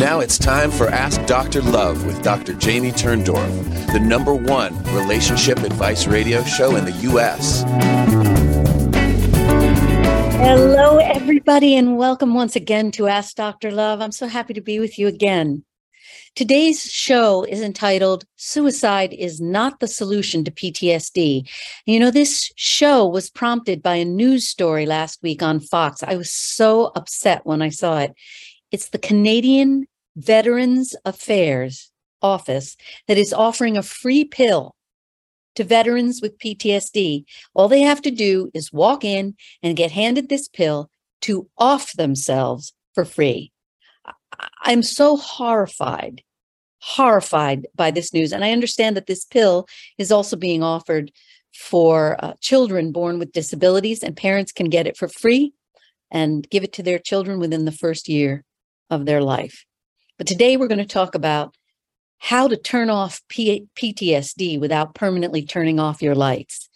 Now it's time for Ask Dr. Love with Dr. Jamie Turndorf, the number one relationship advice radio show in the U.S. Hello, everybody, and welcome once again to Ask Dr. Love. I'm so happy to be with you again. Today's show is entitled Suicide is Not the Solution to PTSD. You know, this show was prompted by a news story last week on Fox. I was so upset when I saw it. It's the Canadian Veterans Affairs Office that is offering a free pill to veterans with PTSD. All they have to do is walk in and get handed this pill to off themselves for free. I'm so horrified, horrified by this news. And I understand that this pill is also being offered for uh, children born with disabilities, and parents can get it for free and give it to their children within the first year of their life. But today we're going to talk about how to turn off P- PTSD without permanently turning off your lights.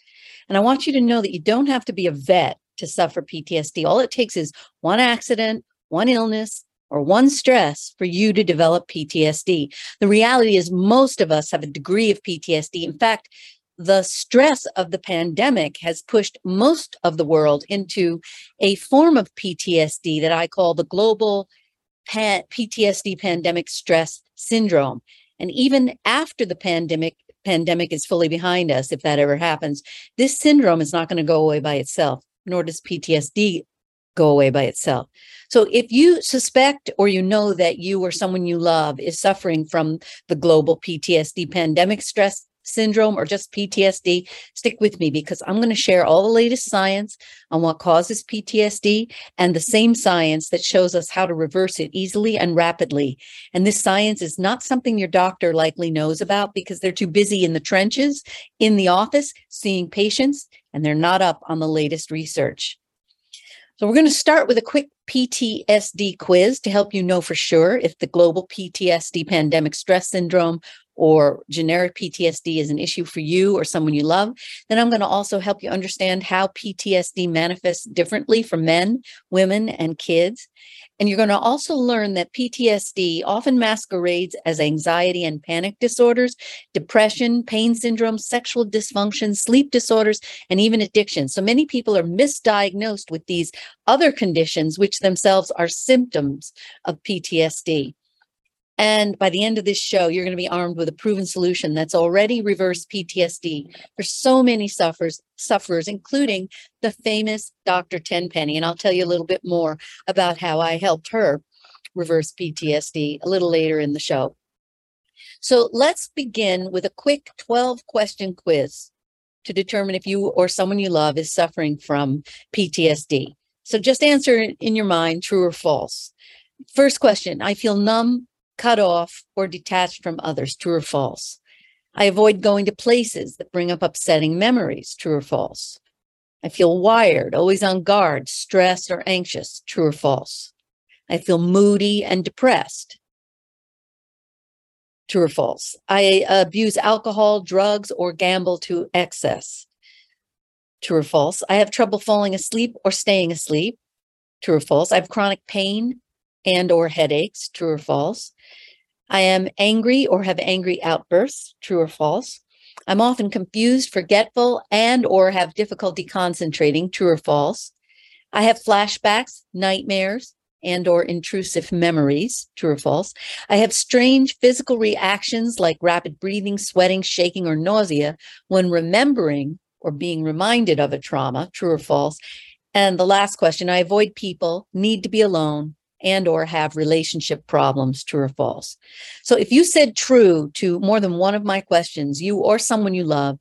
And I want you to know that you don't have to be a vet to suffer PTSD. All it takes is one accident, one illness, or one stress for you to develop PTSD. The reality is, most of us have a degree of PTSD. In fact, the stress of the pandemic has pushed most of the world into a form of PTSD that I call the global PTSD pandemic stress syndrome. And even after the pandemic pandemic is fully behind us, if that ever happens, this syndrome is not going to go away by itself, nor does PTSD go away by itself. So if you suspect or you know that you or someone you love is suffering from the global PTSD pandemic stress syndrome or just PTSD, stick with me because I'm going to share all the latest science on what causes PTSD and the same science that shows us how to reverse it easily and rapidly. And this science is not something your doctor likely knows about because they're too busy in the trenches, in the office, seeing patients, and they're not up on the latest research. So, we're going to start with a quick PTSD quiz to help you know for sure if the global PTSD pandemic stress syndrome or generic PTSD is an issue for you or someone you love, then I'm going to also help you understand how PTSD manifests differently for men, women, and kids. And you're going to also learn that PTSD often masquerades as anxiety and panic disorders, depression, pain syndrome, sexual dysfunction, sleep disorders, and even addiction. So many people are misdiagnosed with these other conditions, which themselves are symptoms of PTSD. And by the end of this show, you're going to be armed with a proven solution that's already reversed PTSD for so many sufferers, sufferers, including the famous Dr. Tenpenny. And I'll tell you a little bit more about how I helped her reverse PTSD a little later in the show. So let's begin with a quick 12 question quiz to determine if you or someone you love is suffering from PTSD. So just answer in your mind true or false. First question I feel numb, cut off, or detached from others, true or false. I avoid going to places that bring up upsetting memories, true or false. I feel wired, always on guard, stressed, or anxious, true or false. I feel moody and depressed. True or false? I uh, abuse alcohol, drugs, or gamble to excess. True or false? I have trouble falling asleep or staying asleep. True or false? I have chronic pain and or headaches. True or false? I am angry or have angry outbursts, true or false. I'm often confused, forgetful, and or have difficulty concentrating, true or false. I have flashbacks, nightmares, and or intrusive memories, true or false. I have strange physical reactions like rapid breathing, sweating, shaking, or nausea when remembering or being reminded of a trauma, true or false. And the last question, I avoid people, need to be alone, and or have relationship problems true or false so if you said true to more than one of my questions you or someone you love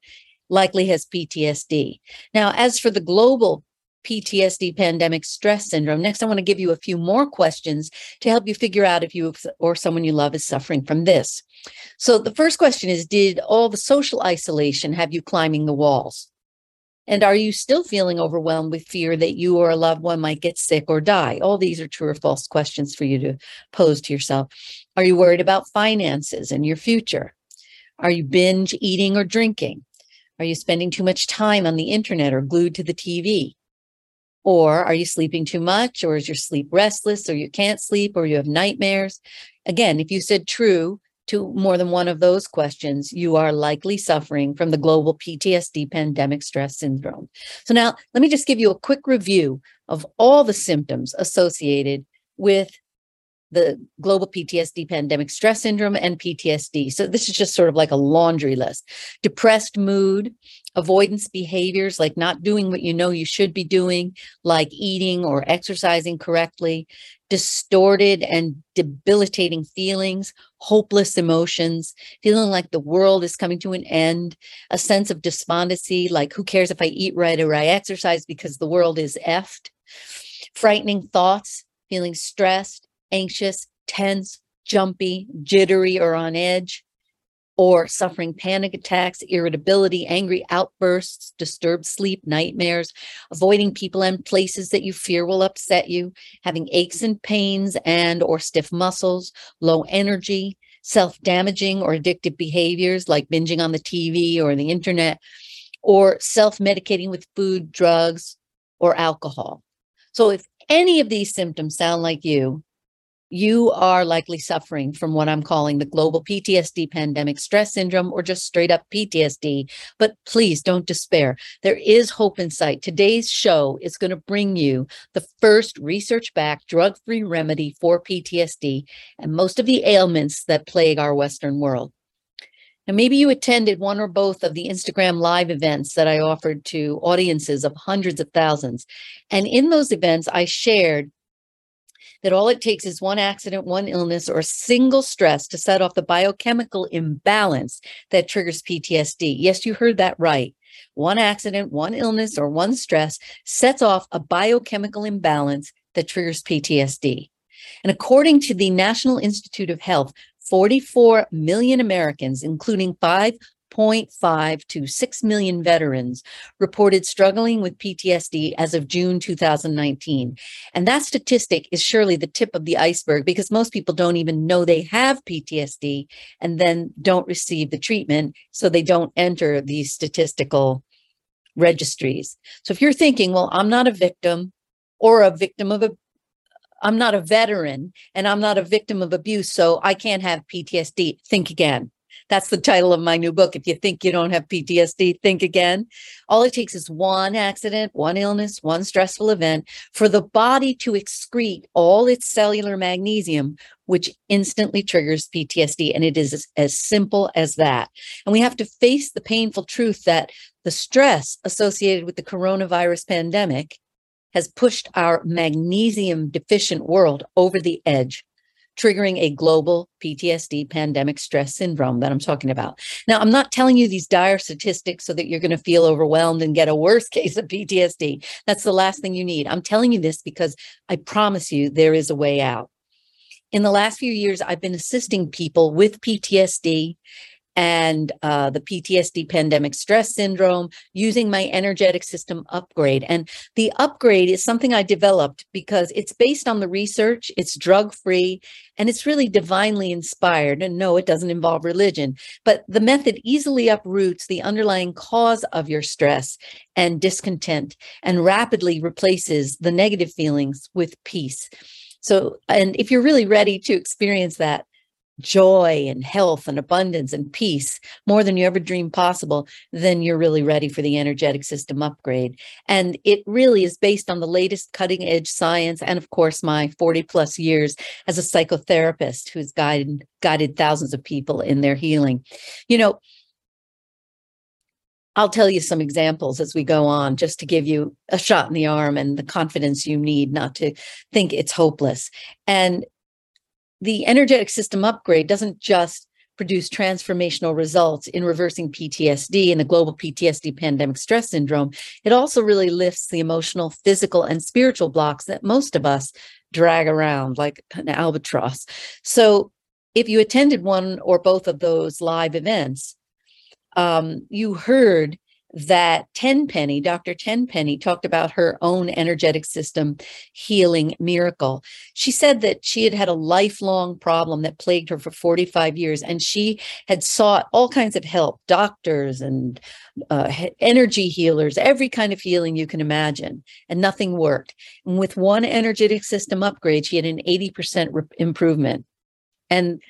likely has ptsd now as for the global PTSD pandemic stress syndrome. Next, I want to give you a few more questions to help you figure out if you or someone you love is suffering from this. So, the first question is Did all the social isolation have you climbing the walls? And are you still feeling overwhelmed with fear that you or a loved one might get sick or die? All these are true or false questions for you to pose to yourself. Are you worried about finances and your future? Are you binge eating or drinking? Are you spending too much time on the internet or glued to the TV? Or are you sleeping too much? Or is your sleep restless? Or you can't sleep? Or you have nightmares? Again, if you said true to more than one of those questions, you are likely suffering from the global PTSD pandemic stress syndrome. So, now let me just give you a quick review of all the symptoms associated with the global PTSD pandemic stress syndrome and PTSD. So this is just sort of like a laundry list. Depressed mood, avoidance behaviors like not doing what you know you should be doing, like eating or exercising correctly, distorted and debilitating feelings, hopeless emotions, feeling like the world is coming to an end, a sense of despondency, like who cares if I eat right or I exercise because the world is effed, frightening thoughts, feeling stressed, anxious, tense, jumpy, jittery, or on edge, or suffering panic attacks, irritability, angry outbursts, disturbed sleep, nightmares, avoiding people and places that you fear will upset you, having aches and pains and or stiff muscles, low energy, self-damaging or addictive behaviors like binging on the TV or the internet, or self-medicating with food, drugs, or alcohol. So if any of these symptoms sound like you, you are likely suffering from what I'm calling the global PTSD pandemic stress syndrome or just straight up PTSD. But please don't despair. There is hope in sight. Today's show is going to bring you the first research backed drug free remedy for PTSD and most of the ailments that plague our Western world. Now, maybe you attended one or both of the Instagram live events that I offered to audiences of hundreds of thousands. And in those events, I shared that all it takes is one accident, one illness, or a single stress to set off the biochemical imbalance that triggers PTSD. Yes, you heard that right. One accident, one illness, or one stress sets off a biochemical imbalance that triggers PTSD. And according to the National Institute of Health, 44 million Americans, including 5 1.5 to 6 million veterans reported struggling with PTSD as of June 2019. And that statistic is surely the tip of the iceberg because most people don't even know they have PTSD and then don't receive the treatment. So they don't enter these statistical registries. So if you're thinking, well, I'm not a victim or a victim of a I'm not a veteran and I'm not a victim of abuse, so I can't have PTSD. Think again. That's the title of my new book. If you think you don't have PTSD, think again. All it takes is one accident, one illness, one stressful event for the body to excrete all its cellular magnesium, which instantly triggers PTSD. And it is as, as simple as that. And we have to face the painful truth that the stress associated with the coronavirus pandemic has pushed our magnesium deficient world over the edge triggering a global PTSD pandemic stress syndrome that I'm talking about. Now, I'm not telling you these dire statistics so that you're going to feel overwhelmed and get a worse case of PTSD. That's the last thing you need. I'm telling you this because I promise you there is a way out. In the last few years, I've been assisting people with PTSD and uh, the PTSD pandemic stress syndrome using my energetic system upgrade. And the upgrade is something I developed because it's based on the research, it's drug free, and it's really divinely inspired. And no, it doesn't involve religion, but the method easily uproots the underlying cause of your stress and discontent and rapidly replaces the negative feelings with peace. So, and if you're really ready to experience that, joy and health and abundance and peace more than you ever dreamed possible, then you're really ready for the energetic system upgrade. And it really is based on the latest cutting edge science and of course my 40 plus years as a psychotherapist who's guided guided thousands of people in their healing. You know, I'll tell you some examples as we go on, just to give you a shot in the arm and the confidence you need not to think it's hopeless. And the energetic system upgrade doesn't just produce transformational results in reversing PTSD and the global PTSD pandemic stress syndrome, it also really lifts the emotional, physical, and spiritual blocks that most of us drag around like an albatross. So, if you attended one or both of those live events, um, you heard that Tenpenny, Dr. Tenpenny, talked about her own energetic system healing miracle. She said that she had had a lifelong problem that plagued her for 45 years, and she had sought all kinds of help doctors and uh, energy healers, every kind of healing you can imagine, and nothing worked. And with one energetic system upgrade, she had an 80% re- improvement. And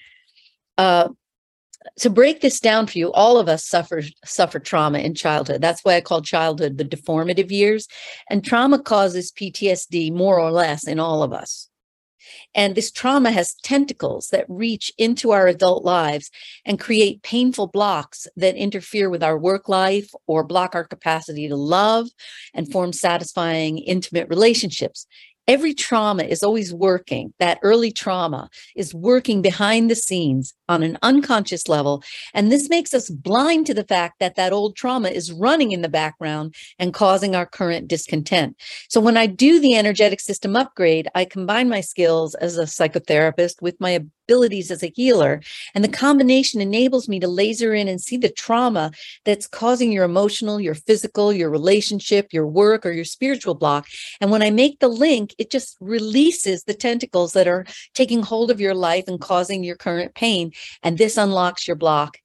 uh, to break this down for you, all of us suffer suffer trauma in childhood. That's why I call childhood the deformative years. And trauma causes PTSD more or less in all of us. And this trauma has tentacles that reach into our adult lives and create painful blocks that interfere with our work life or block our capacity to love and form satisfying, intimate relationships every trauma is always working. That early trauma is working behind the scenes on an unconscious level. And this makes us blind to the fact that that old trauma is running in the background and causing our current discontent. So when I do the energetic system upgrade, I combine my skills as a psychotherapist with my abilities as a healer. And the combination enables me to laser in and see the trauma that's causing your emotional, your physical, your relationship, your work, or your spiritual block. And when I make the link, it just releases the tentacles that are taking hold of your life and causing your current pain. And this unlocks your block.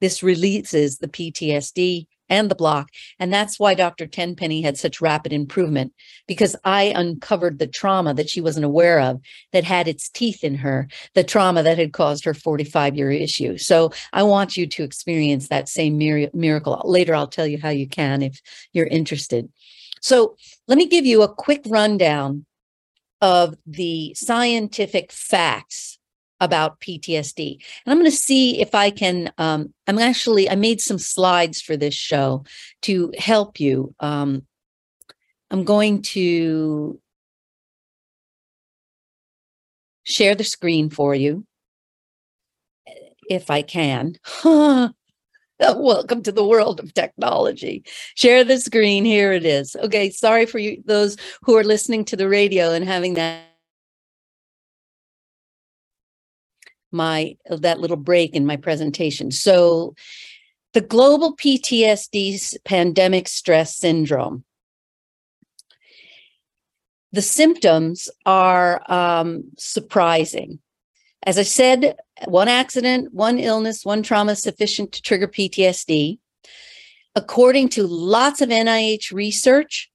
This releases the PTSD and the block. And that's why Dr. Tenpenny had such rapid improvement because I uncovered the trauma that she wasn't aware of that had its teeth in her, the trauma that had caused her 45 year issue. So I want you to experience that same miracle. Later, I'll tell you how you can if you're interested. So let me give you a quick rundown of the scientific facts about PTSD. And I'm going to see if I can. Um, I'm actually, I made some slides for this show to help you. Um, I'm going to share the screen for you if I can. Welcome to the world of technology. Share the screen. Here it is. Okay, sorry for you those who are listening to the radio and having that my that little break in my presentation. So the global PTSD pandemic stress syndrome. The symptoms are um, surprising. As I said, one accident, one illness, one trauma sufficient to trigger PTSD. According to lots of NIH research,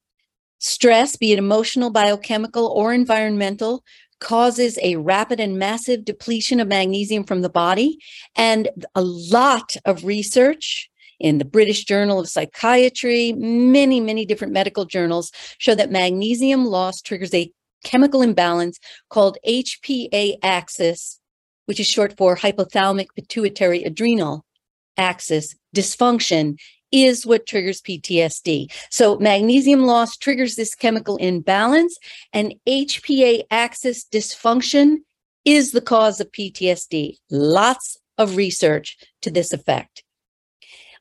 stress, be it emotional, biochemical, or environmental, causes a rapid and massive depletion of magnesium from the body. And a lot of research in the British Journal of Psychiatry, many, many different medical journals show that magnesium loss triggers a chemical imbalance called HPA axis, which is short for hypothalamic pituitary adrenal axis dysfunction is what triggers PTSD. So magnesium loss triggers this chemical imbalance, and HPA axis dysfunction is the cause of PTSD. Lots of research to this effect.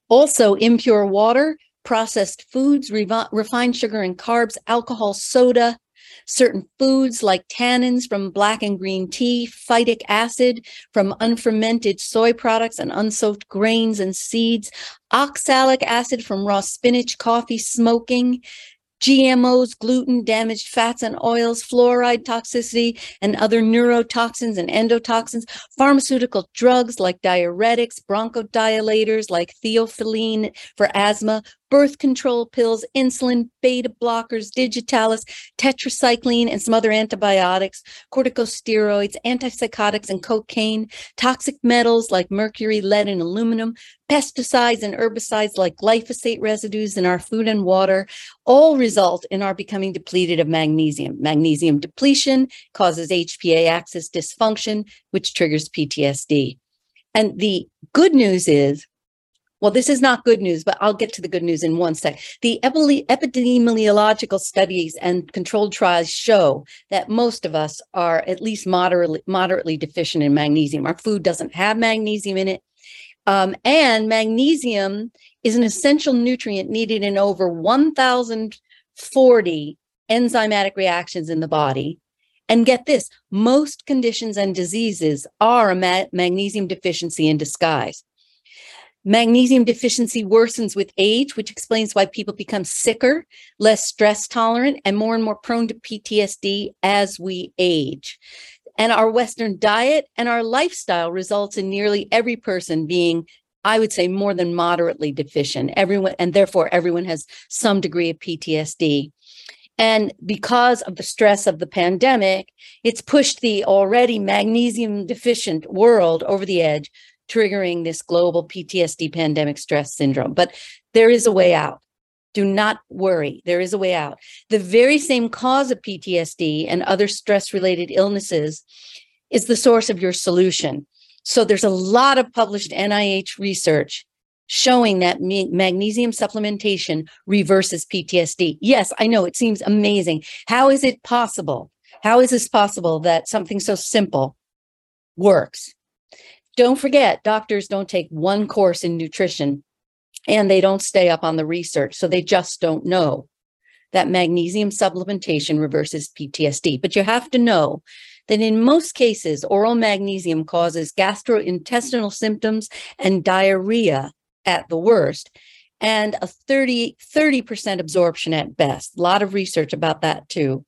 Also, impure water, processed foods, refined sugar and carbs, alcohol, soda, certain foods like tannins from black and green tea, phytic acid from unfermented soy products and unsoaked grains and seeds, oxalic acid from raw spinach, coffee, smoking, GMOs, gluten, damaged fats and oils, fluoride toxicity, and other neurotoxins and endotoxins, pharmaceutical drugs like diuretics, bronchodilators like theophylline for asthma, birth control pills, insulin, beta blockers, digitalis, tetracycline, and some other antibiotics, corticosteroids, antipsychotics, and cocaine, toxic metals like mercury, lead, and aluminum, pesticides and herbicides like glyphosate residues in our food and water, all result in our becoming depleted of magnesium. Magnesium depletion causes HPA axis dysfunction, which triggers PTSD. And the good news is well, this is not good news, but I'll get to the good news in one sec. The epidemiological studies and controlled trials show that most of us are at least moderately, moderately deficient in magnesium. Our food doesn't have magnesium in it. Um, and magnesium is an essential nutrient needed in over 1,040 enzymatic reactions in the body. And get this most conditions and diseases are a ma- magnesium deficiency in disguise. Magnesium deficiency worsens with age, which explains why people become sicker, less stress tolerant, and more and more prone to PTSD as we age. And our Western diet and our lifestyle results in nearly every person being, I would say, more than moderately deficient. Everyone, and therefore, everyone has some degree of PTSD. And because of the stress of the pandemic, it's pushed the already magnesium deficient world over the edge triggering this global PTSD pandemic stress syndrome. But there is a way out. Do not worry. There is a way out. The very same cause of PTSD and other stress related illnesses is the source of your solution. So there's a lot of published NIH research showing that magnesium supplementation reverses PTSD. Yes, I know it seems amazing. How is it possible? How is this possible that something so simple works? Don't forget, doctors don't take one course in nutrition and they don't stay up on the research. So they just don't know that magnesium supplementation reverses PTSD. But you have to know that in most cases, oral magnesium causes gastrointestinal symptoms and diarrhea at the worst, and a 30, 30% absorption at best. A lot of research about that too.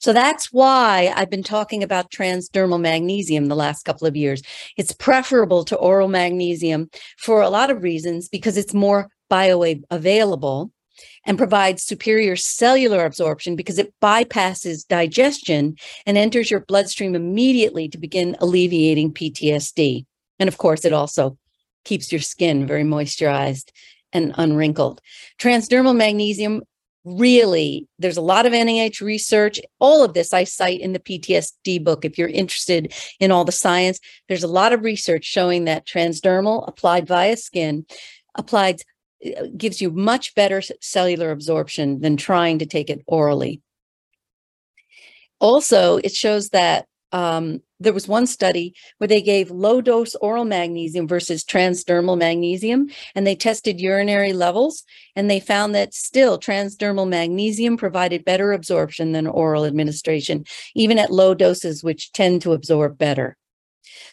So that's why I've been talking about transdermal magnesium the last couple of years. It's preferable to oral magnesium for a lot of reasons because it's more bioavailable and provides superior cellular absorption because it bypasses digestion and enters your bloodstream immediately to begin alleviating PTSD. And of course, it also keeps your skin very moisturized and unwrinkled. Transdermal magnesium really there's a lot of NIH research. All of this i cite in the ptsd book if you're interested in all the science. There's a lot of research showing that transdermal applied via skin applied uh, gives you much better cellular absorption than trying to take it orally. Also it shows that um, there was one study where they gave low dose oral magnesium versus transdermal magnesium, and they tested urinary levels, and they found that still transdermal magnesium provided better absorption than oral administration, even at low doses, which tend to absorb better.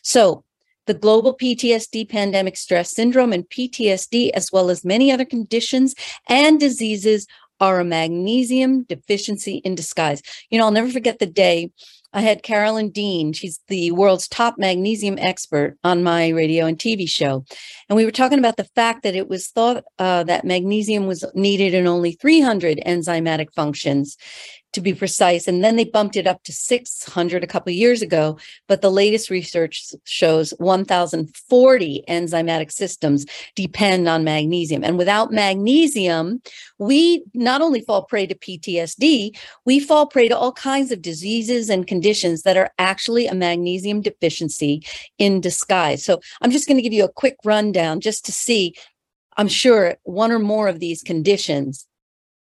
So, the global PTSD pandemic stress syndrome and PTSD, as well as many other conditions and diseases, are a magnesium deficiency in disguise. You know, I'll never forget the day I had Carolyn Dean. She's the world's top magnesium expert on my radio and TV show. And we were talking about the fact that it was thought uh, that magnesium was needed in only 300 enzymatic functions to be precise. And then they bumped it up to 600 a couple years ago. But the latest research shows 1,040 enzymatic systems depend on magnesium. And without magnesium, we not only fall prey to PTSD, we fall prey to all kinds of diseases and conditions that are actually a magnesium deficiency in disguise. So I'm just going to give you a quick rundown just to see. I'm sure one or more of these conditions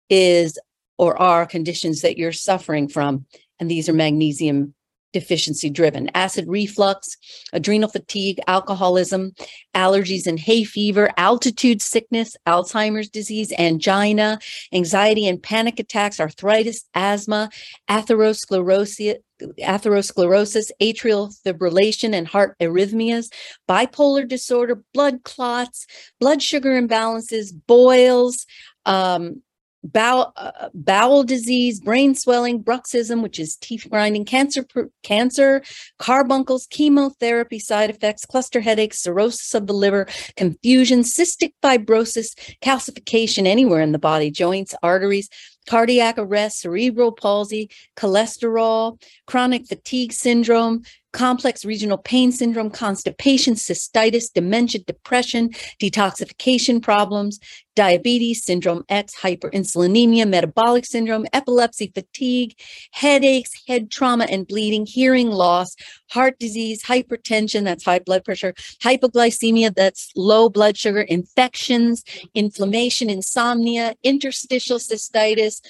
is or are conditions that you're suffering from. And these are magnesium deficiency driven acid reflux, adrenal fatigue, alcoholism, allergies and hay fever, altitude sickness, Alzheimer's disease, angina, anxiety and panic attacks, arthritis, asthma, atherosclerosis, atherosclerosis, atrial fibrillation, and heart arrhythmias, bipolar disorder, blood clots, blood sugar imbalances, boils, um, bowel, uh, bowel disease, brain swelling, bruxism, which is teeth grinding, cancer, cancer, carbuncles, chemotherapy side effects, cluster headaches, cirrhosis of the liver, confusion, cystic fibrosis, calcification anywhere in the body, joints, arteries, cardiac arrest, cerebral palsy, cholesterol, chronic fatigue syndrome, complex regional pain syndrome, constipation, cystitis, dementia, depression, detoxification problems, diabetes, syndrome X, hyperinsulinemia, metabolic syndrome, epilepsy, fatigue, headaches, head trauma and bleeding, hearing loss, heart disease, hypertension, that's high blood pressure, hypoglycemia, that's low blood sugar, infections, inflammation, insomnia, interstitial cystitis,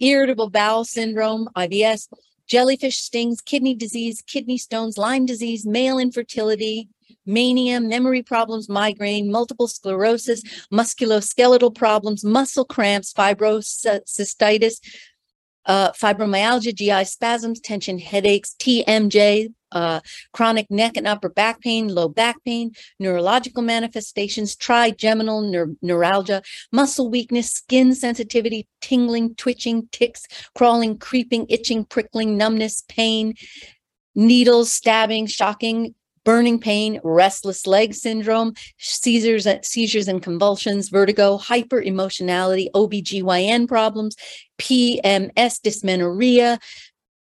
irritable bowel syndrome, IBS, jellyfish stings, kidney disease, kidney stones, Lyme disease, male infertility, mania, memory problems, migraine, multiple sclerosis, musculoskeletal problems, muscle cramps, fibrocystitis, uh, fibromyalgia, GI spasms, tension headaches, TMJ, uh, chronic neck and upper back pain, low back pain, neurological manifestations, trigeminal neur- neuralgia, muscle weakness, skin sensitivity, tingling, twitching, tics, crawling, creeping, itching, prickling, numbness, pain, needles, stabbing, shocking, burning pain, restless leg syndrome, seizures, seizures and convulsions, vertigo, hyper emotionality, OBGYN problems, PMS, dysmenorrhea,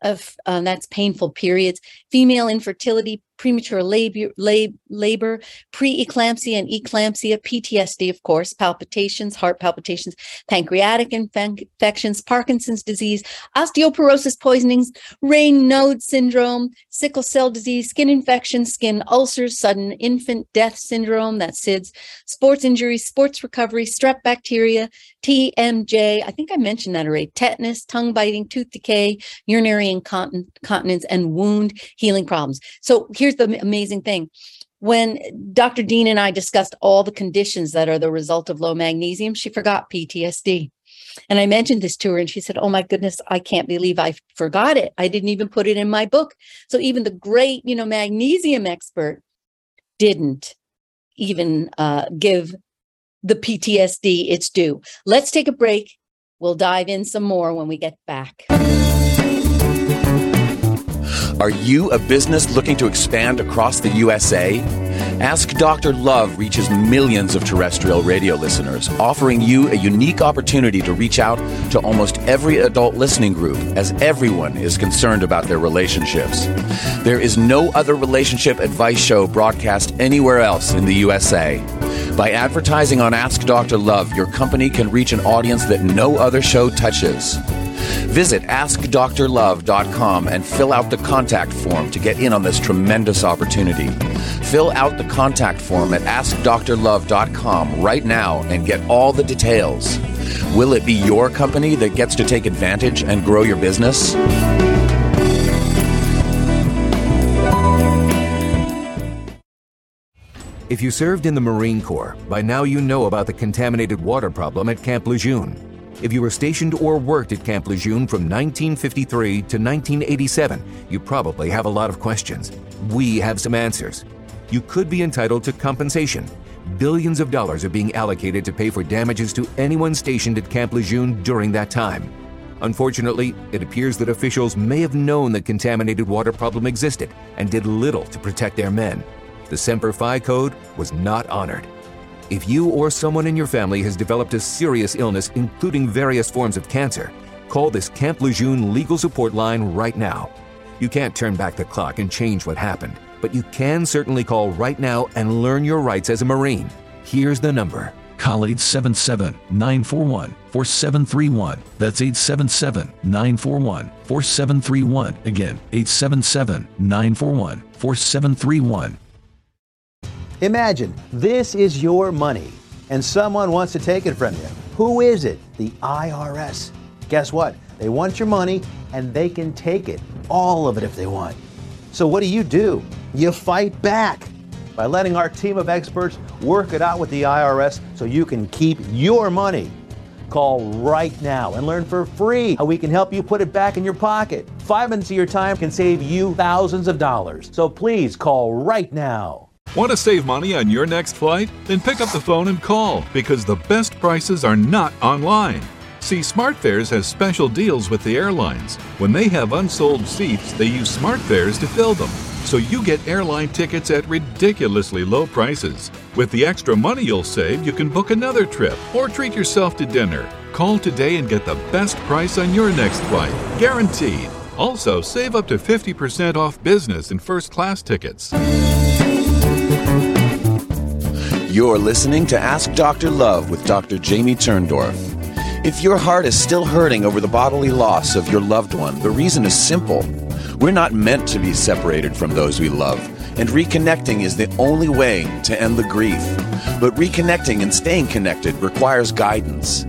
of um, that's painful periods, female infertility, premature labor, lab, labor preeclampsia and eclampsia, PTSD, of course, palpitations, heart palpitations, pancreatic infections, Parkinson's disease, osteoporosis poisonings, Raynaud syndrome, sickle cell disease, skin infections, skin ulcers, sudden infant death syndrome, that's SIDS, sports injuries, sports recovery, strep bacteria, TMJ, I think I mentioned that already, tetanus, tongue biting, tooth decay, urinary incontinence, and wound healing problems. So here here's the amazing thing when Dr. Dean and I discussed all the conditions that are the result of low magnesium, she forgot PTSD. And I mentioned this to her and she said, Oh my goodness, I can't believe I forgot it. I didn't even put it in my book. So even the great, you know, magnesium expert didn't even uh, give the PTSD its due. Let's take a break. We'll dive in some more when we get back. Are you a business looking to expand across the USA? Ask Dr. Love reaches millions of terrestrial radio listeners, offering you a unique opportunity to reach out to almost every adult listening group, as everyone is concerned about their relationships. There is no other relationship advice show broadcast anywhere else in the USA. By advertising on Ask Dr. Love, your company can reach an audience that no other show touches. Visit AskDoctorLove.com and fill out the contact form to get in on this tremendous opportunity. Fill out the contact form at AskDoctorLove.com right now and get all the details. Will it be your company that gets to take advantage and grow your business? If you served in the Marine Corps, by now you know about the contaminated water problem at Camp Lejeune. If you were stationed or worked at Camp Lejeune from 1953 to 1987, you probably have a lot of questions. We have some answers. You could be entitled to compensation. Billions of dollars are being allocated to pay for damages to anyone stationed at Camp Lejeune during that time. Unfortunately, it appears that officials may have known the contaminated water problem existed and did little to protect their men. The Semper Fi code was not honored. If you or someone in your family has developed a serious illness, including various forms of cancer, call this Camp Lejeune legal support line right now. You can't turn back the clock and change what happened, but you can certainly call right now and learn your rights as a Marine. Here's the number. Call 877 941 4731. That's 877 941 4731. Again, 877 941 4731. Imagine this is your money and someone wants to take it from you. Who is it? The IRS. Guess what? They want your money and they can take it, all of it if they want. So, what do you do? You fight back by letting our team of experts work it out with the IRS so you can keep your money. Call right now and learn for free how we can help you put it back in your pocket. Five minutes of your time can save you thousands of dollars. So please call right now. Want to save money on your next flight? Then pick up the phone and call because the best prices are not online. See, SmartFares has special deals with the airlines. When they have unsold seats, they use SmartFares to fill them. So you get airline tickets at ridiculously low prices. With the extra money you'll save, you can book another trip or treat yourself to dinner. Call today and get the best price on your next flight, guaranteed. Also, save up to 50% off business and first class tickets. You're listening to Ask Dr. Love with Dr. Jamie Turndorf. If your heart is still hurting over the bodily loss of your loved one, the reason is simple. We're not meant to be separated from those we love, and reconnecting is the only way to end the grief. But reconnecting and staying connected requires guidance.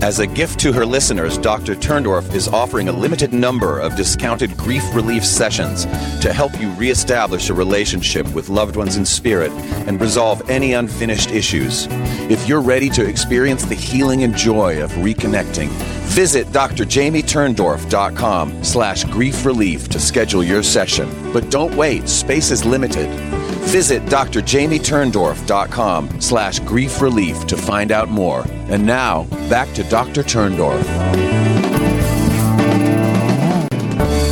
As a gift to her listeners, Dr. Turndorf is offering a limited number of discounted grief relief sessions to help you reestablish a relationship with loved ones in spirit and resolve any unfinished issues. If you're ready to experience the healing and joy of reconnecting, Visit drjamieturndorf.com slash grief relief to schedule your session. But don't wait, space is limited. Visit drjamieturndorf.com slash grief relief to find out more. And now, back to Dr. Turndorf.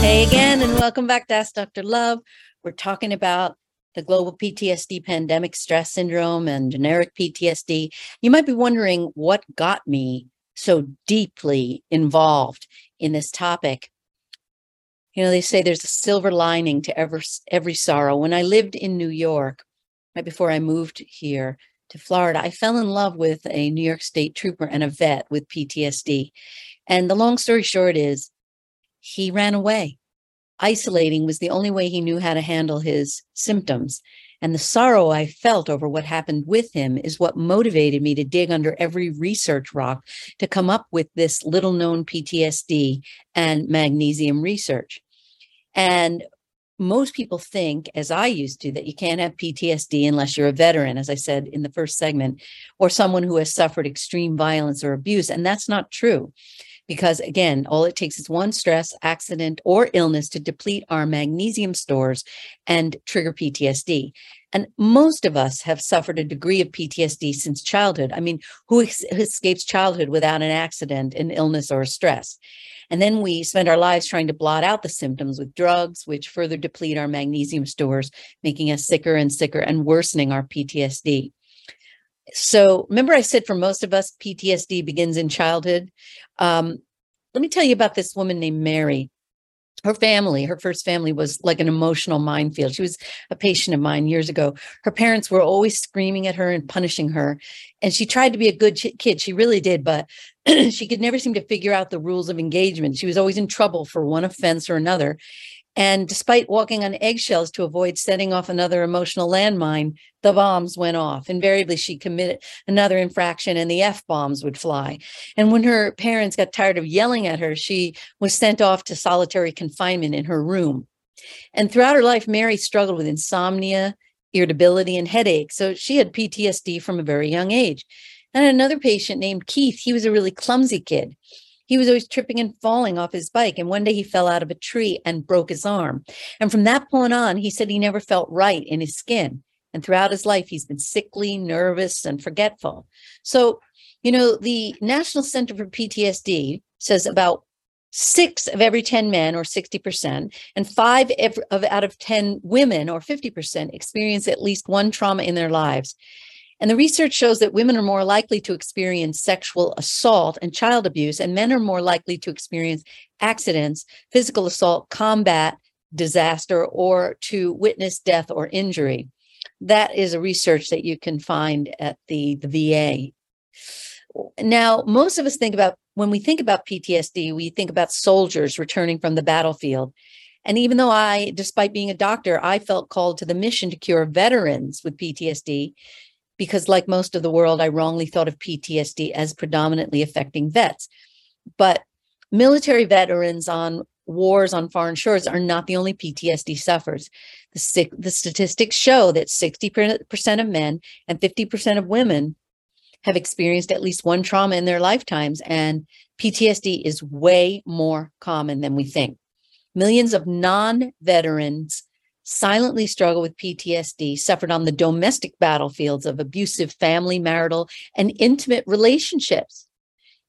Hey again, and welcome back to Ask Dr. Love. We're talking about the global PTSD pandemic stress syndrome and generic PTSD. You might be wondering what got me so deeply involved in this topic. You know, they say there's a silver lining to every, every sorrow. When I lived in New York, right before I moved here to Florida, I fell in love with a New York State trooper and a vet with PTSD. And the long story short is he ran away. Isolating was the only way he knew how to handle his symptoms. And the sorrow I felt over what happened with him is what motivated me to dig under every research rock to come up with this little known PTSD and magnesium research. And most people think, as I used to, that you can't have PTSD unless you're a veteran, as I said in the first segment, or someone who has suffered extreme violence or abuse. And that's not true because again, all it takes is one stress, accident, or illness to deplete our magnesium stores and trigger PTSD. And most of us have suffered a degree of PTSD since childhood. I mean, who escapes childhood without an accident, an illness, or a stress? And then we spend our lives trying to blot out the symptoms with drugs, which further deplete our magnesium stores, making us sicker and sicker and worsening our PTSD. So remember, I said for most of us, PTSD begins in childhood. Um, let me tell you about this woman named Mary. Her family, her first family was like an emotional minefield. She was a patient of mine years ago. Her parents were always screaming at her and punishing her. And she tried to be a good kid. She really did, but she could never seem to figure out the rules of engagement. She was always in trouble for one offense or another. And despite walking on eggshells to avoid setting off another emotional landmine, the bombs went off. Invariably, she committed another infraction and the F bombs would fly. And when her parents got tired of yelling at her, she was sent off to solitary confinement in her room. And throughout her life, Mary struggled with insomnia, irritability, and headaches. So she had PTSD from a very young age. And another patient named Keith, he was a really clumsy kid. He was always tripping and falling off his bike. And one day he fell out of a tree and broke his arm. And from that point on, he said he never felt right in his skin. And throughout his life, he's been sickly, nervous, and forgetful. So, you know, the National Center for PTSD says about six of every 10 men, or 60%, and five of out of 10 women, or 50%, experience at least one trauma in their lives. And the research shows that women are more likely to experience sexual assault and child abuse, and men are more likely to experience accidents, physical assault, combat, disaster, or to witness death or injury. That is a research that you can find at the, the VA. Now, most of us think about when we think about PTSD, we think about soldiers returning from the battlefield. And even though I, despite being a doctor, I felt called to the mission to cure veterans with PTSD, because, like most of the world, I wrongly thought of PTSD as predominantly affecting vets. But military veterans on wars on foreign shores are not the only PTSD sufferers. The, the statistics show that 60% of men and 50% of women have experienced at least one trauma in their lifetimes, and PTSD is way more common than we think. Millions of non veterans silently struggle with PTSD suffered on the domestic battlefields of abusive family, marital, and intimate relationships.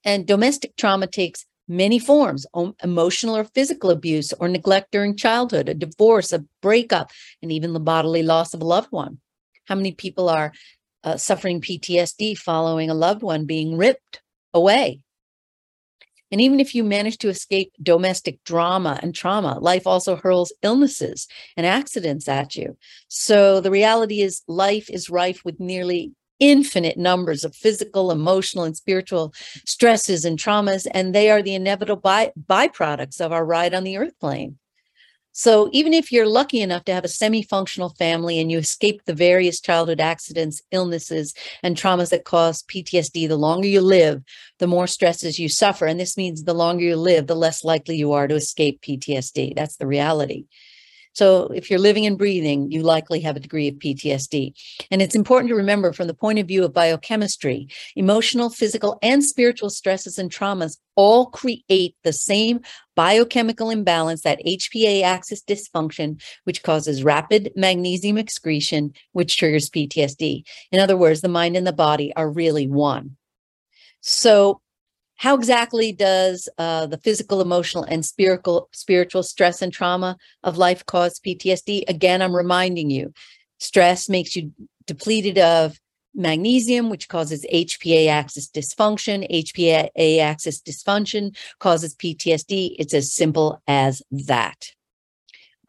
And domestic trauma takes many forms emotional or physical abuse or neglect during childhood, a divorce, a breakup, and even the bodily loss of a loved one. How many people are uh, suffering PTSD following a loved one being ripped away and even if you manage to escape domestic drama and trauma, life also hurls illnesses and accidents at you. So the reality is, life is rife with nearly infinite numbers of physical, emotional, and spiritual stresses and traumas, and they are the inevitable by- byproducts of our ride on the earth plane. So even if you're lucky enough to have a semi-functional family and you escape the various childhood accidents, illnesses, and traumas that cause PTSD, the longer you live, the more stresses you suffer. And this means the longer you live, the less likely you are to escape PTSD. That's the reality. So if you're living and breathing, you likely have a degree of PTSD. And it's important to remember from the point of view of biochemistry, emotional, physical, and spiritual stresses and traumas all create the same biochemical imbalance, that HPA axis dysfunction, which causes rapid magnesium excretion, which triggers PTSD. In other words, the mind and the body are really one. So how exactly does uh, the physical, emotional, and spiritual spiritual stress and trauma of life cause PTSD? Again, I'm reminding you, stress makes you depleted of magnesium, which causes HPA axis dysfunction. HPA axis dysfunction causes PTSD. It's as simple as that.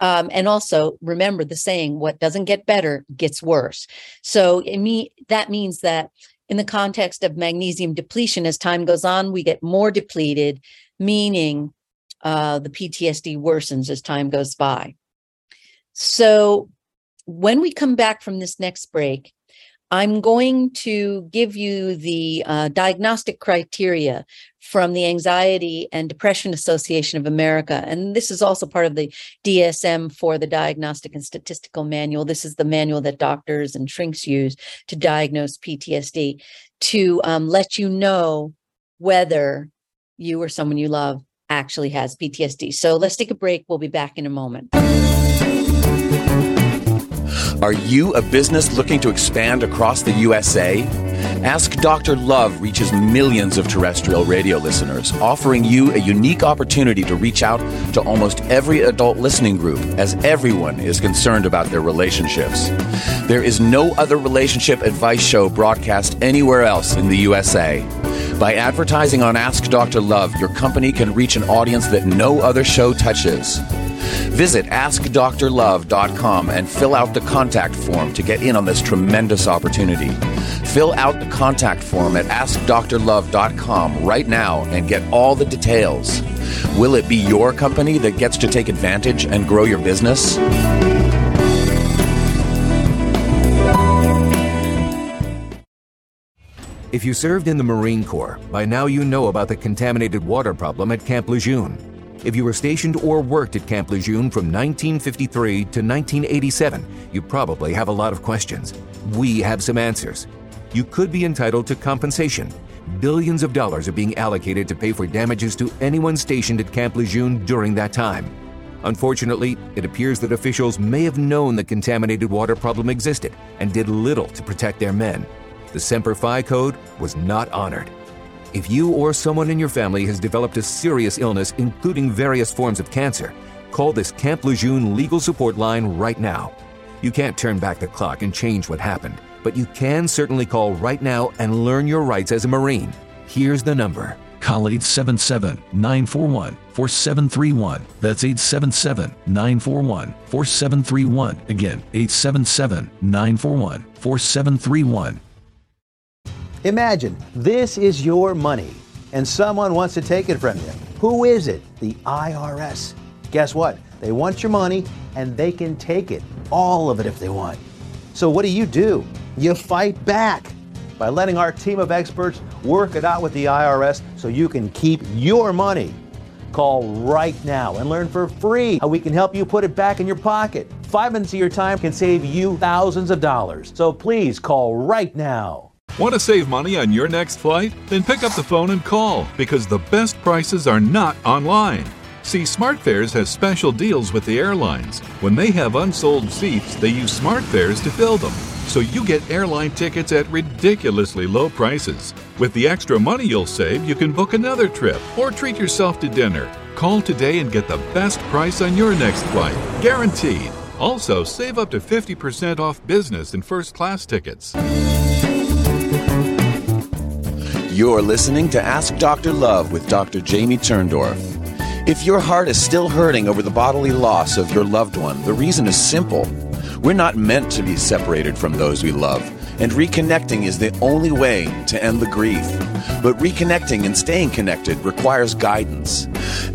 Um, and also remember the saying, what doesn't get better gets worse. So me, that means that in the context of magnesium depletion, as time goes on, we get more depleted, meaning uh, the PTSD worsens as time goes by. So when we come back from this next break, I'm going to give you the uh, diagnostic criteria from the Anxiety and Depression Association of America. And this is also part of the DSM for the Diagnostic and Statistical Manual. This is the manual that doctors and shrinks use to diagnose PTSD to um, let you know whether you or someone you love actually has PTSD. So let's take a break. We'll be back in a moment. Are you a business looking to expand across the USA? Ask Dr. Love reaches millions of terrestrial radio listeners, offering you a unique opportunity to reach out to almost every adult listening group, as everyone is concerned about their relationships. There is no other relationship advice show broadcast anywhere else in the USA. By advertising on Ask Dr. Love, your company can reach an audience that no other show touches. Visit AskDrLove.com and fill out the contact form to get in on this tremendous opportunity. Fill out the contact form at AskDrLove.com right now and get all the details. Will it be your company that gets to take advantage and grow your business? If you served in the Marine Corps, by now you know about the contaminated water problem at Camp Lejeune. If you were stationed or worked at Camp Lejeune from 1953 to 1987, you probably have a lot of questions. We have some answers. You could be entitled to compensation. Billions of dollars are being allocated to pay for damages to anyone stationed at Camp Lejeune during that time. Unfortunately, it appears that officials may have known the contaminated water problem existed and did little to protect their men. The Semper Fi code was not honored. If you or someone in your family has developed a serious illness, including various forms of cancer, call this Camp Lejeune legal support line right now. You can't turn back the clock and change what happened, but you can certainly call right now and learn your rights as a Marine. Here's the number. Call 877 941 4731. That's 877 941 4731. Again, 877 941 4731. Imagine this is your money and someone wants to take it from you. Who is it? The IRS. Guess what? They want your money and they can take it, all of it if they want. So, what do you do? You fight back by letting our team of experts work it out with the IRS so you can keep your money. Call right now and learn for free how we can help you put it back in your pocket. Five minutes of your time can save you thousands of dollars. So please call right now. Want to save money on your next flight? Then pick up the phone and call because the best prices are not online. See, SmartFares has special deals with the airlines. When they have unsold seats, they use SmartFares to fill them. So you get airline tickets at ridiculously low prices. With the extra money you'll save, you can book another trip or treat yourself to dinner. Call today and get the best price on your next flight, guaranteed. Also, save up to 50% off business and first class tickets. You're listening to Ask Dr. Love with Dr. Jamie Turndorf. If your heart is still hurting over the bodily loss of your loved one, the reason is simple. We're not meant to be separated from those we love, and reconnecting is the only way to end the grief. But reconnecting and staying connected requires guidance.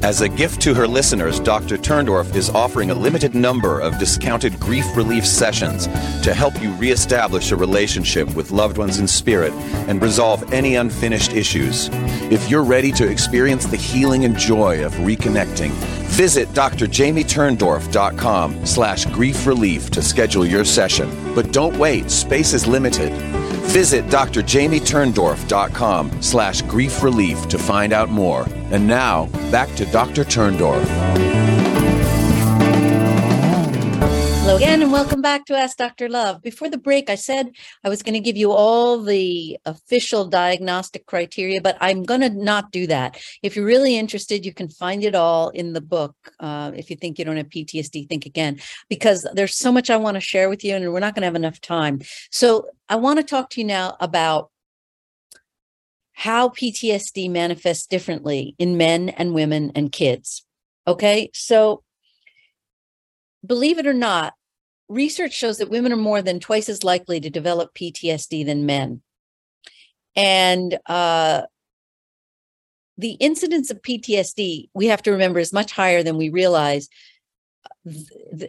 As a gift to her listeners, Dr. Turndorf is offering a limited number of discounted grief relief sessions to help you reestablish a relationship with loved ones in spirit and resolve any unfinished issues. If you're ready to experience the healing and joy of reconnecting, Visit drjamieturndorf.com slash grief relief to schedule your session. But don't wait, space is limited. Visit drjamieturndorf.com slash grief relief to find out more. And now, back to Dr. Turndorf. Hello again, and welcome back to Ask Dr. Love. Before the break, I said I was going to give you all the official diagnostic criteria, but I'm going to not do that. If you're really interested, you can find it all in the book. Uh, if you think you don't have PTSD, think again, because there's so much I want to share with you, and we're not going to have enough time. So I want to talk to you now about how PTSD manifests differently in men and women and kids. Okay, so believe it or not, research shows that women are more than twice as likely to develop PTSD than men. And uh, the incidence of PTSD, we have to remember, is much higher than we realize.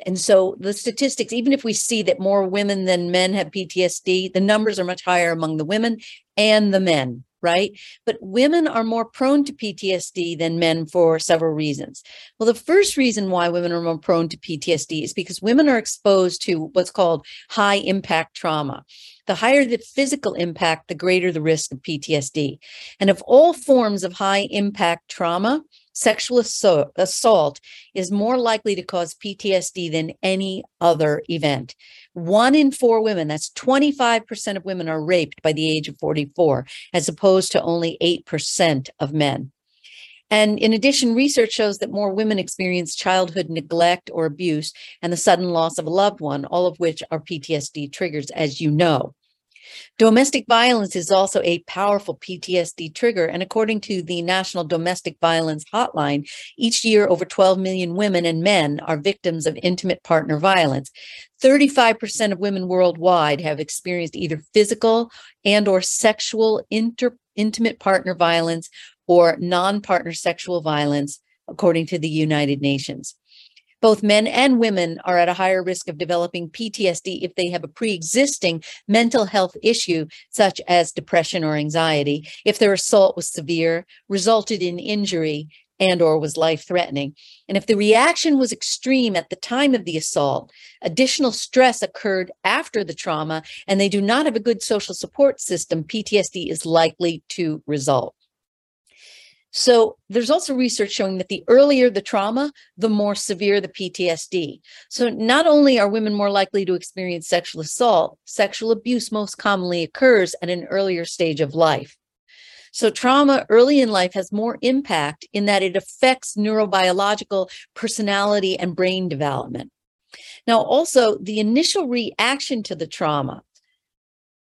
And so the statistics, even if we see that more women than men have PTSD, the numbers are much higher among the women and the men right? But women are more prone to PTSD than men for several reasons. Well, the first reason why women are more prone to PTSD is because women are exposed to what's called high impact trauma. The higher the physical impact, the greater the risk of PTSD. And of all forms of high impact trauma, sexual assault is more likely to cause PTSD than any other event. One in four women, that's 25% of women, are raped by the age of 44, as opposed to only 8% of men. And in addition, research shows that more women experience childhood neglect or abuse and the sudden loss of a loved one, all of which are PTSD triggers, as you know. Domestic violence is also a powerful PTSD trigger. And according to the National Domestic Violence Hotline, each year over 12 million women and men are victims of intimate partner violence. 35% of women worldwide have experienced either physical and or sexual inter- intimate partner violence or non-partner sexual violence according to the United Nations. Both men and women are at a higher risk of developing PTSD if they have a pre existing mental health issue, such as depression or anxiety, if their assault was severe, resulted in injury, and or was life threatening and if the reaction was extreme at the time of the assault additional stress occurred after the trauma and they do not have a good social support system ptsd is likely to result so there's also research showing that the earlier the trauma, the more severe the PTSD. So not only are women more likely to experience sexual assault, sexual abuse most commonly occurs at an earlier stage of life. So trauma early in life has more impact in that it affects neurobiological personality and brain development. Now, also the initial reaction to the trauma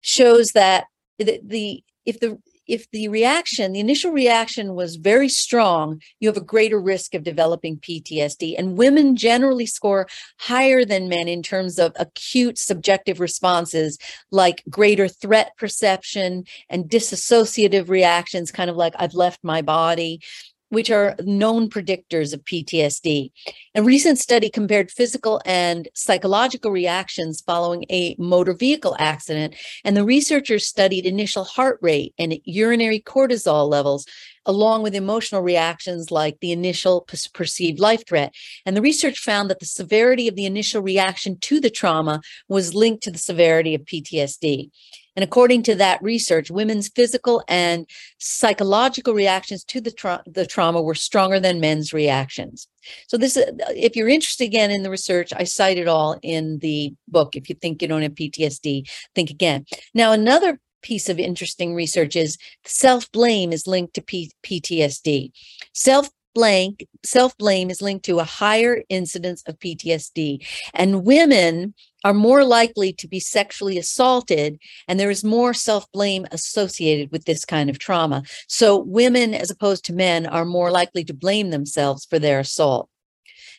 shows that the, the if the if the reaction, the initial reaction was very strong, you have a greater risk of developing PTSD. And women generally score higher than men in terms of acute subjective responses like greater threat perception and dissociative reactions, kind of like I've left my body which are known predictors of PTSD. A recent study compared physical and psychological reactions following a motor vehicle accident, and the researchers studied initial heart rate and urinary cortisol levels, along with emotional reactions like the initial perceived life threat. And the research found that the severity of the initial reaction to the trauma was linked to the severity of PTSD. And according to that research, women's physical and psychological reactions to the, tra- the trauma were stronger than men's reactions. So this, uh, if you're interested again in the research, I cite it all in the book. If you think you don't have PTSD, think again. Now, another piece of interesting research is self blame is linked to P- PTSD. Self blame self blame is linked to a higher incidence of PTSD and women are more likely to be sexually assaulted and there is more self blame associated with this kind of trauma so women as opposed to men are more likely to blame themselves for their assault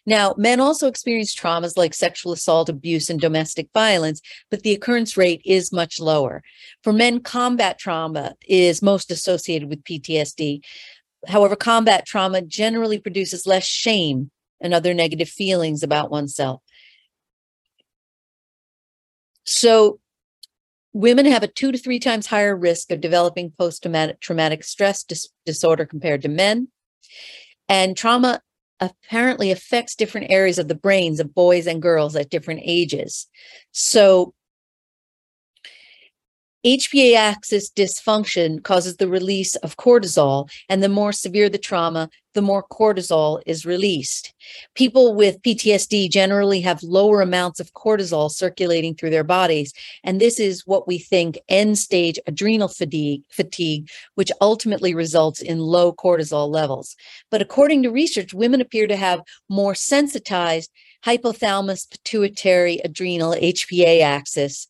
now, men also experience traumas like sexual assault, abuse, and domestic violence, but the occurrence rate is much lower. For men, combat trauma is most associated with PTSD. However, combat trauma generally produces less shame and other negative feelings about oneself. So, women have a two to three times higher risk of developing post traumatic stress dis- disorder compared to men. And trauma apparently affects different areas of the brains of boys and girls at different ages. So HPA axis dysfunction causes the release of cortisol, and the more severe the trauma, the more cortisol is released. People with PTSD generally have lower amounts of cortisol circulating through their bodies, and this is what we think end stage adrenal fatigue, fatigue, which ultimately results in low cortisol levels. But according to research, women appear to have more sensitized hypothalamus pituitary adrenal HPA axis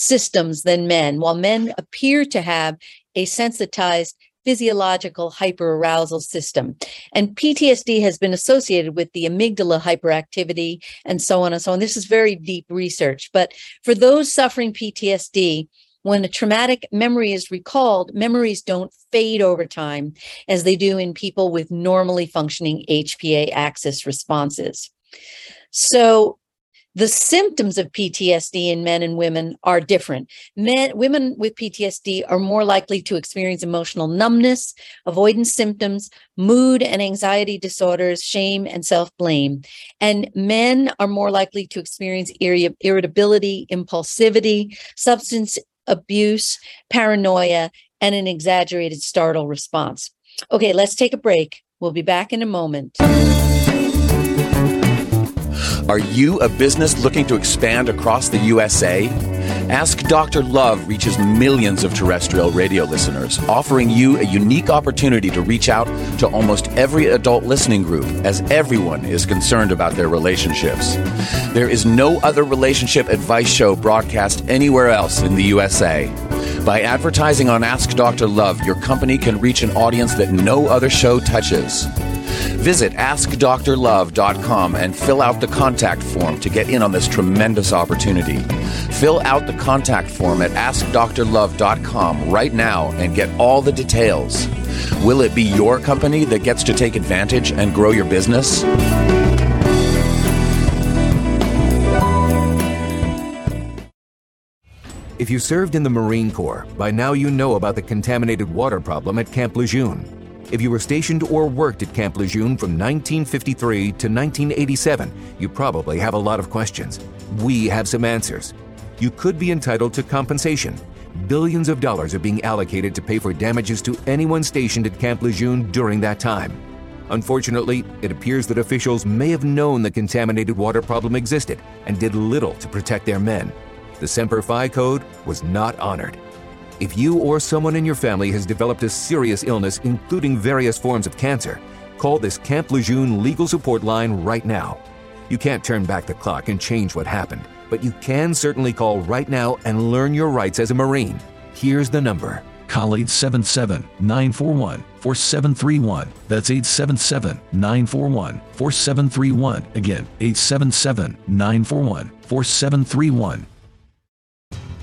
systems than men, while men appear to have a sensitized physiological hyperarousal system. And PTSD has been associated with the amygdala hyperactivity and so on and so on. This is very deep research. But for those suffering PTSD, when a traumatic memory is recalled, memories don't fade over time as they do in people with normally functioning HPA axis responses. So the symptoms of PTSD in men and women are different. Men, women with PTSD are more likely to experience emotional numbness, avoidance symptoms, mood and anxiety disorders, shame and self-blame. And men are more likely to experience irritability, impulsivity, substance abuse, paranoia, and an exaggerated startle response. Okay, let's take a break. We'll be back in a moment. Are you a business looking to expand across the USA? Ask Dr. Love reaches millions of terrestrial radio listeners, offering you a unique opportunity to reach out to almost every adult listening group, as everyone is concerned about their relationships. There is no other relationship advice show broadcast anywhere else in the USA. By advertising on Ask Dr. Love, your company can reach an audience that no other show touches. Visit AskDrLove.com and fill out the contact form to get in on this tremendous opportunity. Fill out the contact form at AskDrLove.com right now and get all the details. Will it be your company that gets to take advantage and grow your business? If you served in the Marine Corps, by now you know about the contaminated water problem at Camp Lejeune. If you were stationed or worked at Camp Lejeune from 1953 to 1987, you probably have a lot of questions. We have some answers. You could be entitled to compensation. Billions of dollars are being allocated to pay for damages to anyone stationed at Camp Lejeune during that time. Unfortunately, it appears that officials may have known the contaminated water problem existed and did little to protect their men. The Semper Fi code was not honored. If you or someone in your family has developed a serious illness, including various forms of cancer, call this Camp Lejeune legal support line right now. You can't turn back the clock and change what happened, but you can certainly call right now and learn your rights as a Marine. Here's the number. Call 877 941 4731. That's 877 941 4731. Again, 877 941 4731.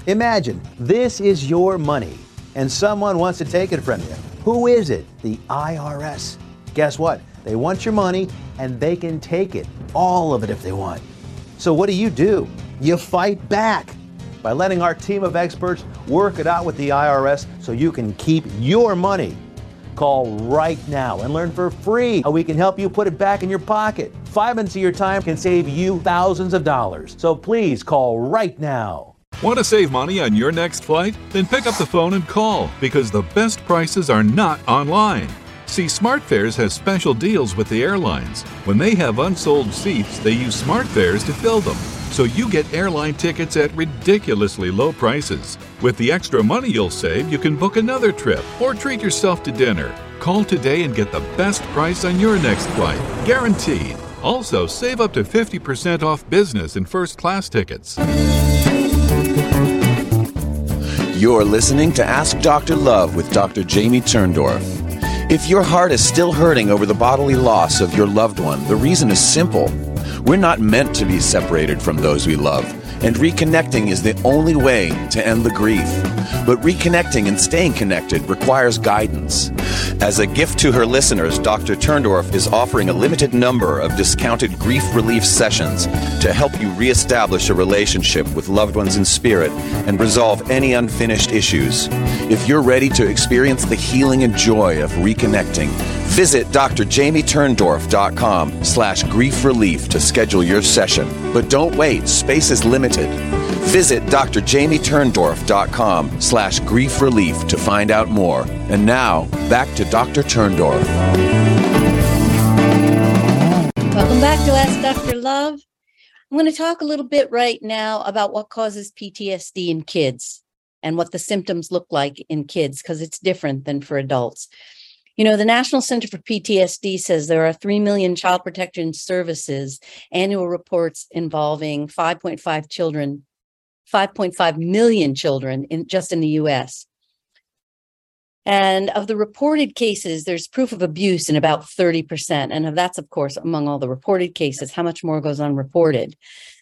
Imagine this is your money and someone wants to take it from you. Who is it? The IRS. Guess what? They want your money and they can take it, all of it if they want. So what do you do? You fight back by letting our team of experts work it out with the IRS so you can keep your money. Call right now and learn for free how we can help you put it back in your pocket. Five minutes of your time can save you thousands of dollars. So please call right now. Want to save money on your next flight? Then pick up the phone and call because the best prices are not online. See, SmartFares has special deals with the airlines. When they have unsold seats, they use SmartFares to fill them. So you get airline tickets at ridiculously low prices. With the extra money you'll save, you can book another trip or treat yourself to dinner. Call today and get the best price on your next flight, guaranteed. Also, save up to 50% off business and first class tickets. You're listening to Ask Dr. Love with Dr. Jamie Turndorf. If your heart is still hurting over the bodily loss of your loved one, the reason is simple. We're not meant to be separated from those we love, and reconnecting is the only way to end the grief. But reconnecting and staying connected requires guidance. As a gift to her listeners, Dr. Turndorf is offering a limited number of discounted grief relief sessions to help you reestablish a relationship with loved ones in spirit and resolve any unfinished issues. If you're ready to experience the healing and joy of reconnecting, visit drjamieturndorf.com slash grief relief to schedule your session. But don't wait, space is limited. Visit drjamieturndorf.com slash grief relief to find out more. And now, back to Dr. Turndorf. Welcome back to Ask Dr. Love. I'm going to talk a little bit right now about what causes PTSD in kids and what the symptoms look like in kids because it's different than for adults. You know, the National Center for PTSD says there are 3 million child protection services annual reports involving 5.5 children, 5.5 million children in just in the US. And of the reported cases, there's proof of abuse in about 30%. And that's, of course, among all the reported cases. How much more goes unreported?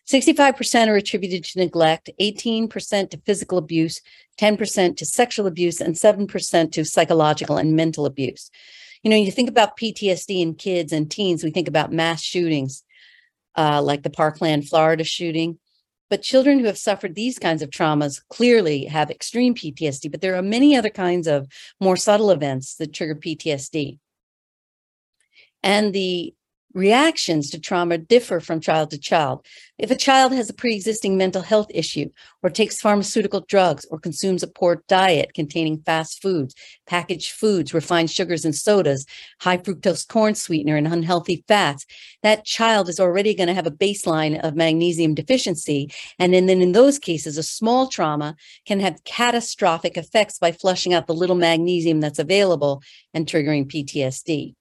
65% are attributed to neglect, 18% to physical abuse, 10% to sexual abuse, and 7% to psychological and mental abuse. You know, you think about PTSD in kids and teens, we think about mass shootings, uh, like the Parkland, Florida shooting. But children who have suffered these kinds of traumas clearly have extreme PTSD, but there are many other kinds of more subtle events that trigger PTSD. And the reactions to trauma differ from child to child. If a child has a pre-existing mental health issue or takes pharmaceutical drugs or consumes a poor diet containing fast foods, packaged foods, refined sugars and sodas, high fructose corn sweetener and unhealthy fats, that child is already going to have a baseline of magnesium deficiency. And then, then in those cases, a small trauma can have catastrophic effects by flushing out the little magnesium that's available and triggering PTSD.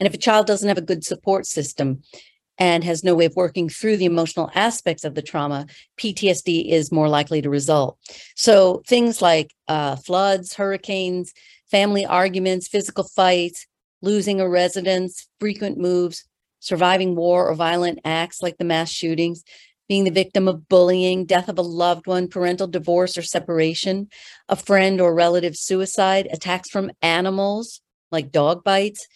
And if a child doesn't have a good support system and has no way of working through the emotional aspects of the trauma, PTSD is more likely to result. So things like uh, floods, hurricanes, family arguments, physical fights, losing a residence, frequent moves, surviving war or violent acts like the mass shootings, being the victim of bullying, death of a loved one, parental divorce or separation, a friend or relative suicide, attacks from animals like dog bites,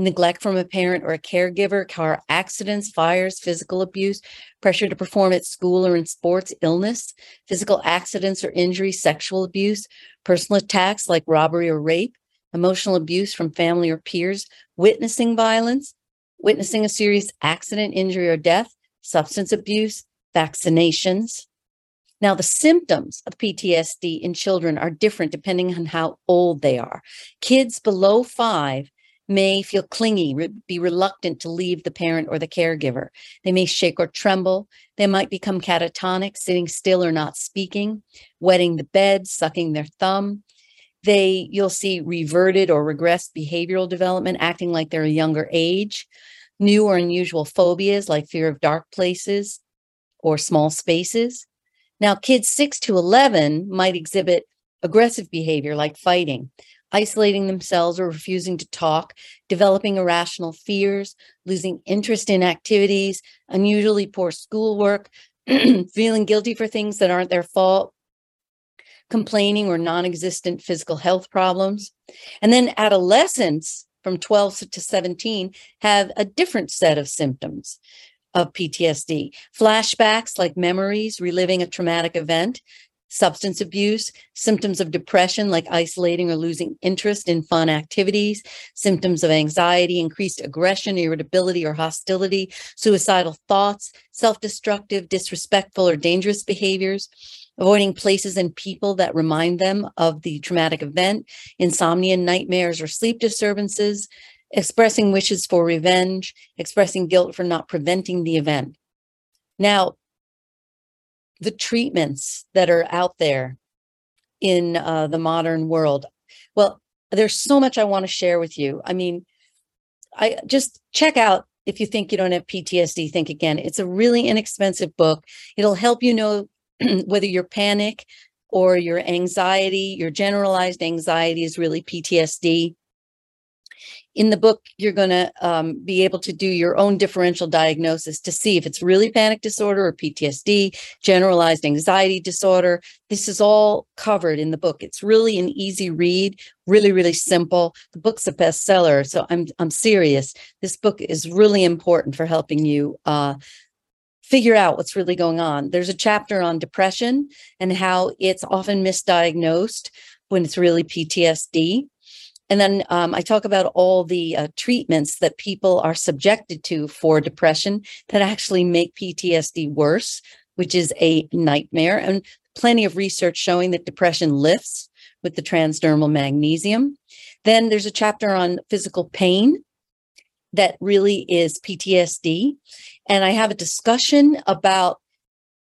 neglect from a parent or a caregiver, car accidents, fires, physical abuse, pressure to perform at school or in sports, illness, physical accidents or injury, sexual abuse, personal attacks like robbery or rape, emotional abuse from family or peers, witnessing violence, witnessing a serious accident, injury, or death, substance abuse, vaccinations. Now, the symptoms of PTSD in children are different depending on how old they are. Kids below five may feel clingy, re- be reluctant to leave the parent or the caregiver. They may shake or tremble. They might become catatonic, sitting still or not speaking, wetting the bed, sucking their thumb. They, you'll see reverted or regressed behavioral development, acting like they're a younger age, new or unusual phobias like fear of dark places or small spaces. Now, kids 6 to 11 might exhibit aggressive behavior like fighting, isolating themselves or refusing to talk, developing irrational fears, losing interest in activities, unusually poor schoolwork, feeling guilty for things that aren't their fault, complaining or non existent physical health problems. And then adolescents from 12 to 17 have a different set of symptoms of PTSD. Flashbacks like memories, reliving a traumatic event, substance abuse, symptoms of depression like isolating or losing interest in fun activities, symptoms of anxiety, increased aggression, irritability, or hostility, suicidal thoughts, self destructive, disrespectful, or dangerous behaviors. Avoiding places and people that remind them of the traumatic event, insomnia, nightmares, or sleep disturbances, expressing wishes for revenge, expressing guilt for not preventing the event. Now, the treatments that are out there in uh, the modern world. Well, there's so much I want to share with you. I mean, I just check out if you think you don't have PTSD, think again. It's a really inexpensive book. It'll help you know whether your panic or your anxiety, your generalized anxiety is really PTSD. In the book, you're going to um, be able to do your own differential diagnosis to see if it's really panic disorder or PTSD, generalized anxiety disorder. This is all covered in the book. It's really an easy read, really, really simple. The book's a bestseller, so I'm I'm serious. This book is really important for helping you uh, figure out what's really going on. There's a chapter on depression and how it's often misdiagnosed when it's really PTSD. And then um, I talk about all the uh, treatments that people are subjected to for depression that actually make PTSD worse, which is a nightmare. And plenty of research showing that depression lifts with the transdermal magnesium. Then there's a chapter on physical pain that really is PTSD. And I have a discussion about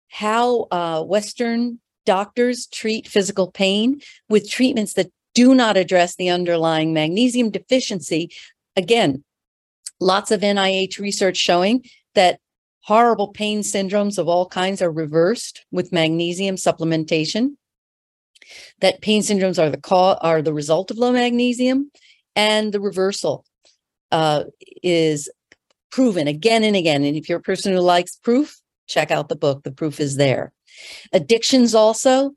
how uh, Western doctors treat physical pain with treatments that do not address the underlying magnesium deficiency. Again, lots of NIH research showing that horrible pain syndromes of all kinds are reversed with magnesium supplementation. That pain syndromes are the cause, are the result of low magnesium, and the reversal uh, is proven again and again. And if you're a person who likes proof, check out the book. The proof is there. Addictions also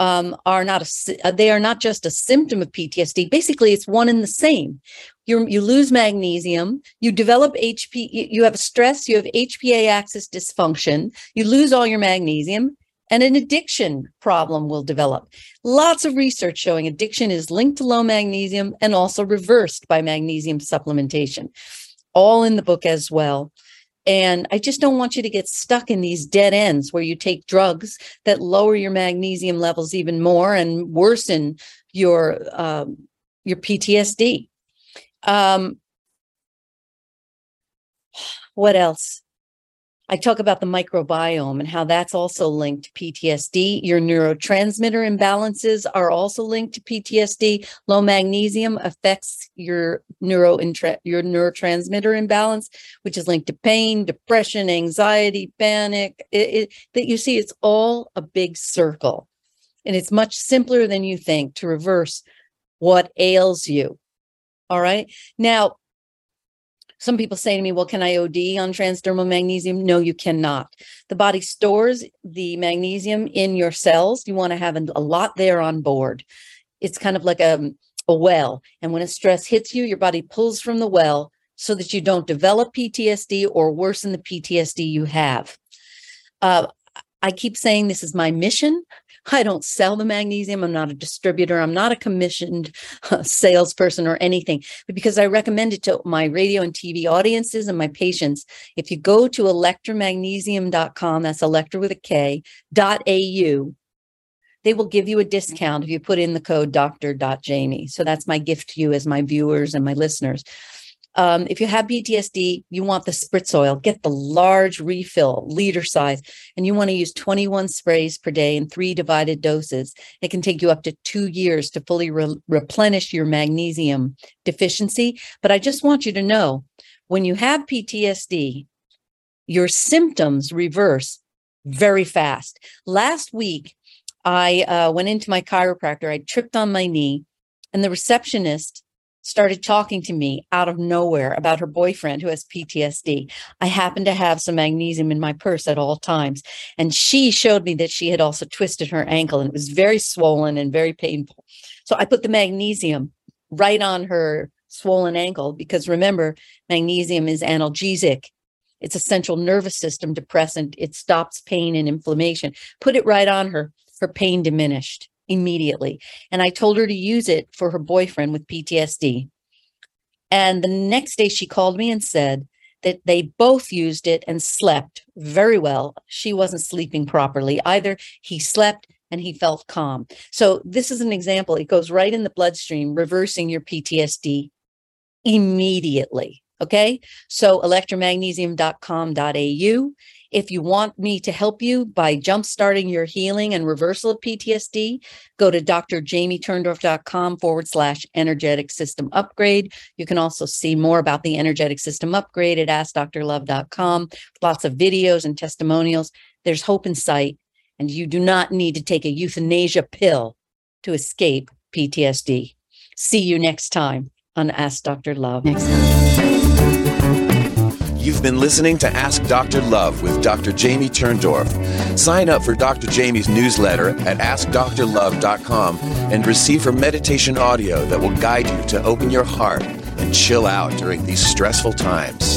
um, are not a, uh, they are not just a symptom of PTSD. Basically, it's one and the same. You you lose magnesium, you develop HP, you have stress, you have HPA axis dysfunction, you lose all your magnesium, and an addiction problem will develop. Lots of research showing addiction is linked to low magnesium and also reversed by magnesium supplementation. All in the book as well. And I just don't want you to get stuck in these dead ends where you take drugs that lower your magnesium levels even more and worsen your um, your PTSD. Um, what else? I talk about the microbiome and how that's also linked to PTSD. Your neurotransmitter imbalances are also linked to PTSD. Low magnesium affects your neuro your neurotransmitter imbalance, which is linked to pain, depression, anxiety, panic. That you see, it's all a big circle, and it's much simpler than you think to reverse what ails you. All right. Now, some people say to me, well, can I OD on transdermal magnesium? No, you cannot. The body stores the magnesium in your cells. You want to have a lot there on board. It's kind of like a, a well. And when a stress hits you, your body pulls from the well so that you don't develop PTSD or worsen the PTSD you have. Uh, I keep saying this is my mission. I don't sell the magnesium. I'm not a distributor. I'm not a commissioned uh, salesperson or anything, but because I recommend it to my radio and TV audiences and my patients. If you go to elektramagnesium.com, that's elektra with a K, dot AU, they will give you a discount if you put in the code Dr. So that's my gift to you as my viewers and my listeners. Um, if you have PTSD, you want the spritz oil, get the large refill, liter size, and you want to use 21 sprays per day in three divided doses. It can take you up to two years to fully re- replenish your magnesium deficiency. But I just want you to know when you have PTSD, your symptoms reverse very fast. Last week, I uh, went into my chiropractor. I tripped on my knee, and the receptionist started talking to me out of nowhere about her boyfriend who has PTSD. I happened to have some magnesium in my purse at all times. And she showed me that she had also twisted her ankle and it was very swollen and very painful. So I put the magnesium right on her swollen ankle because remember, magnesium is analgesic. It's a central nervous system depressant. It stops pain and inflammation. Put it right on her. Her pain diminished immediately. And I told her to use it for her boyfriend with PTSD. And the next day she called me and said that they both used it and slept very well. She wasn't sleeping properly either. He slept and he felt calm. So this is an example. It goes right in the bloodstream, reversing your PTSD immediately. Okay. So elektramagnesium.com.au. If you want me to help you by jumpstarting your healing and reversal of PTSD, go to drjamieturndorf.com forward slash energetic system upgrade. You can also see more about the energetic system upgrade at askdrlove.com. Lots of videos and testimonials. There's hope in sight, and you do not need to take a euthanasia pill to escape PTSD. See you next time. on Ask Dr. Love. You've been listening to Ask Dr. Love with Dr. Jamie Turndorf. Sign up for Dr. Jamie's newsletter at AskDrLove.com and receive her meditation audio that will guide you to open your heart and chill out during these stressful times.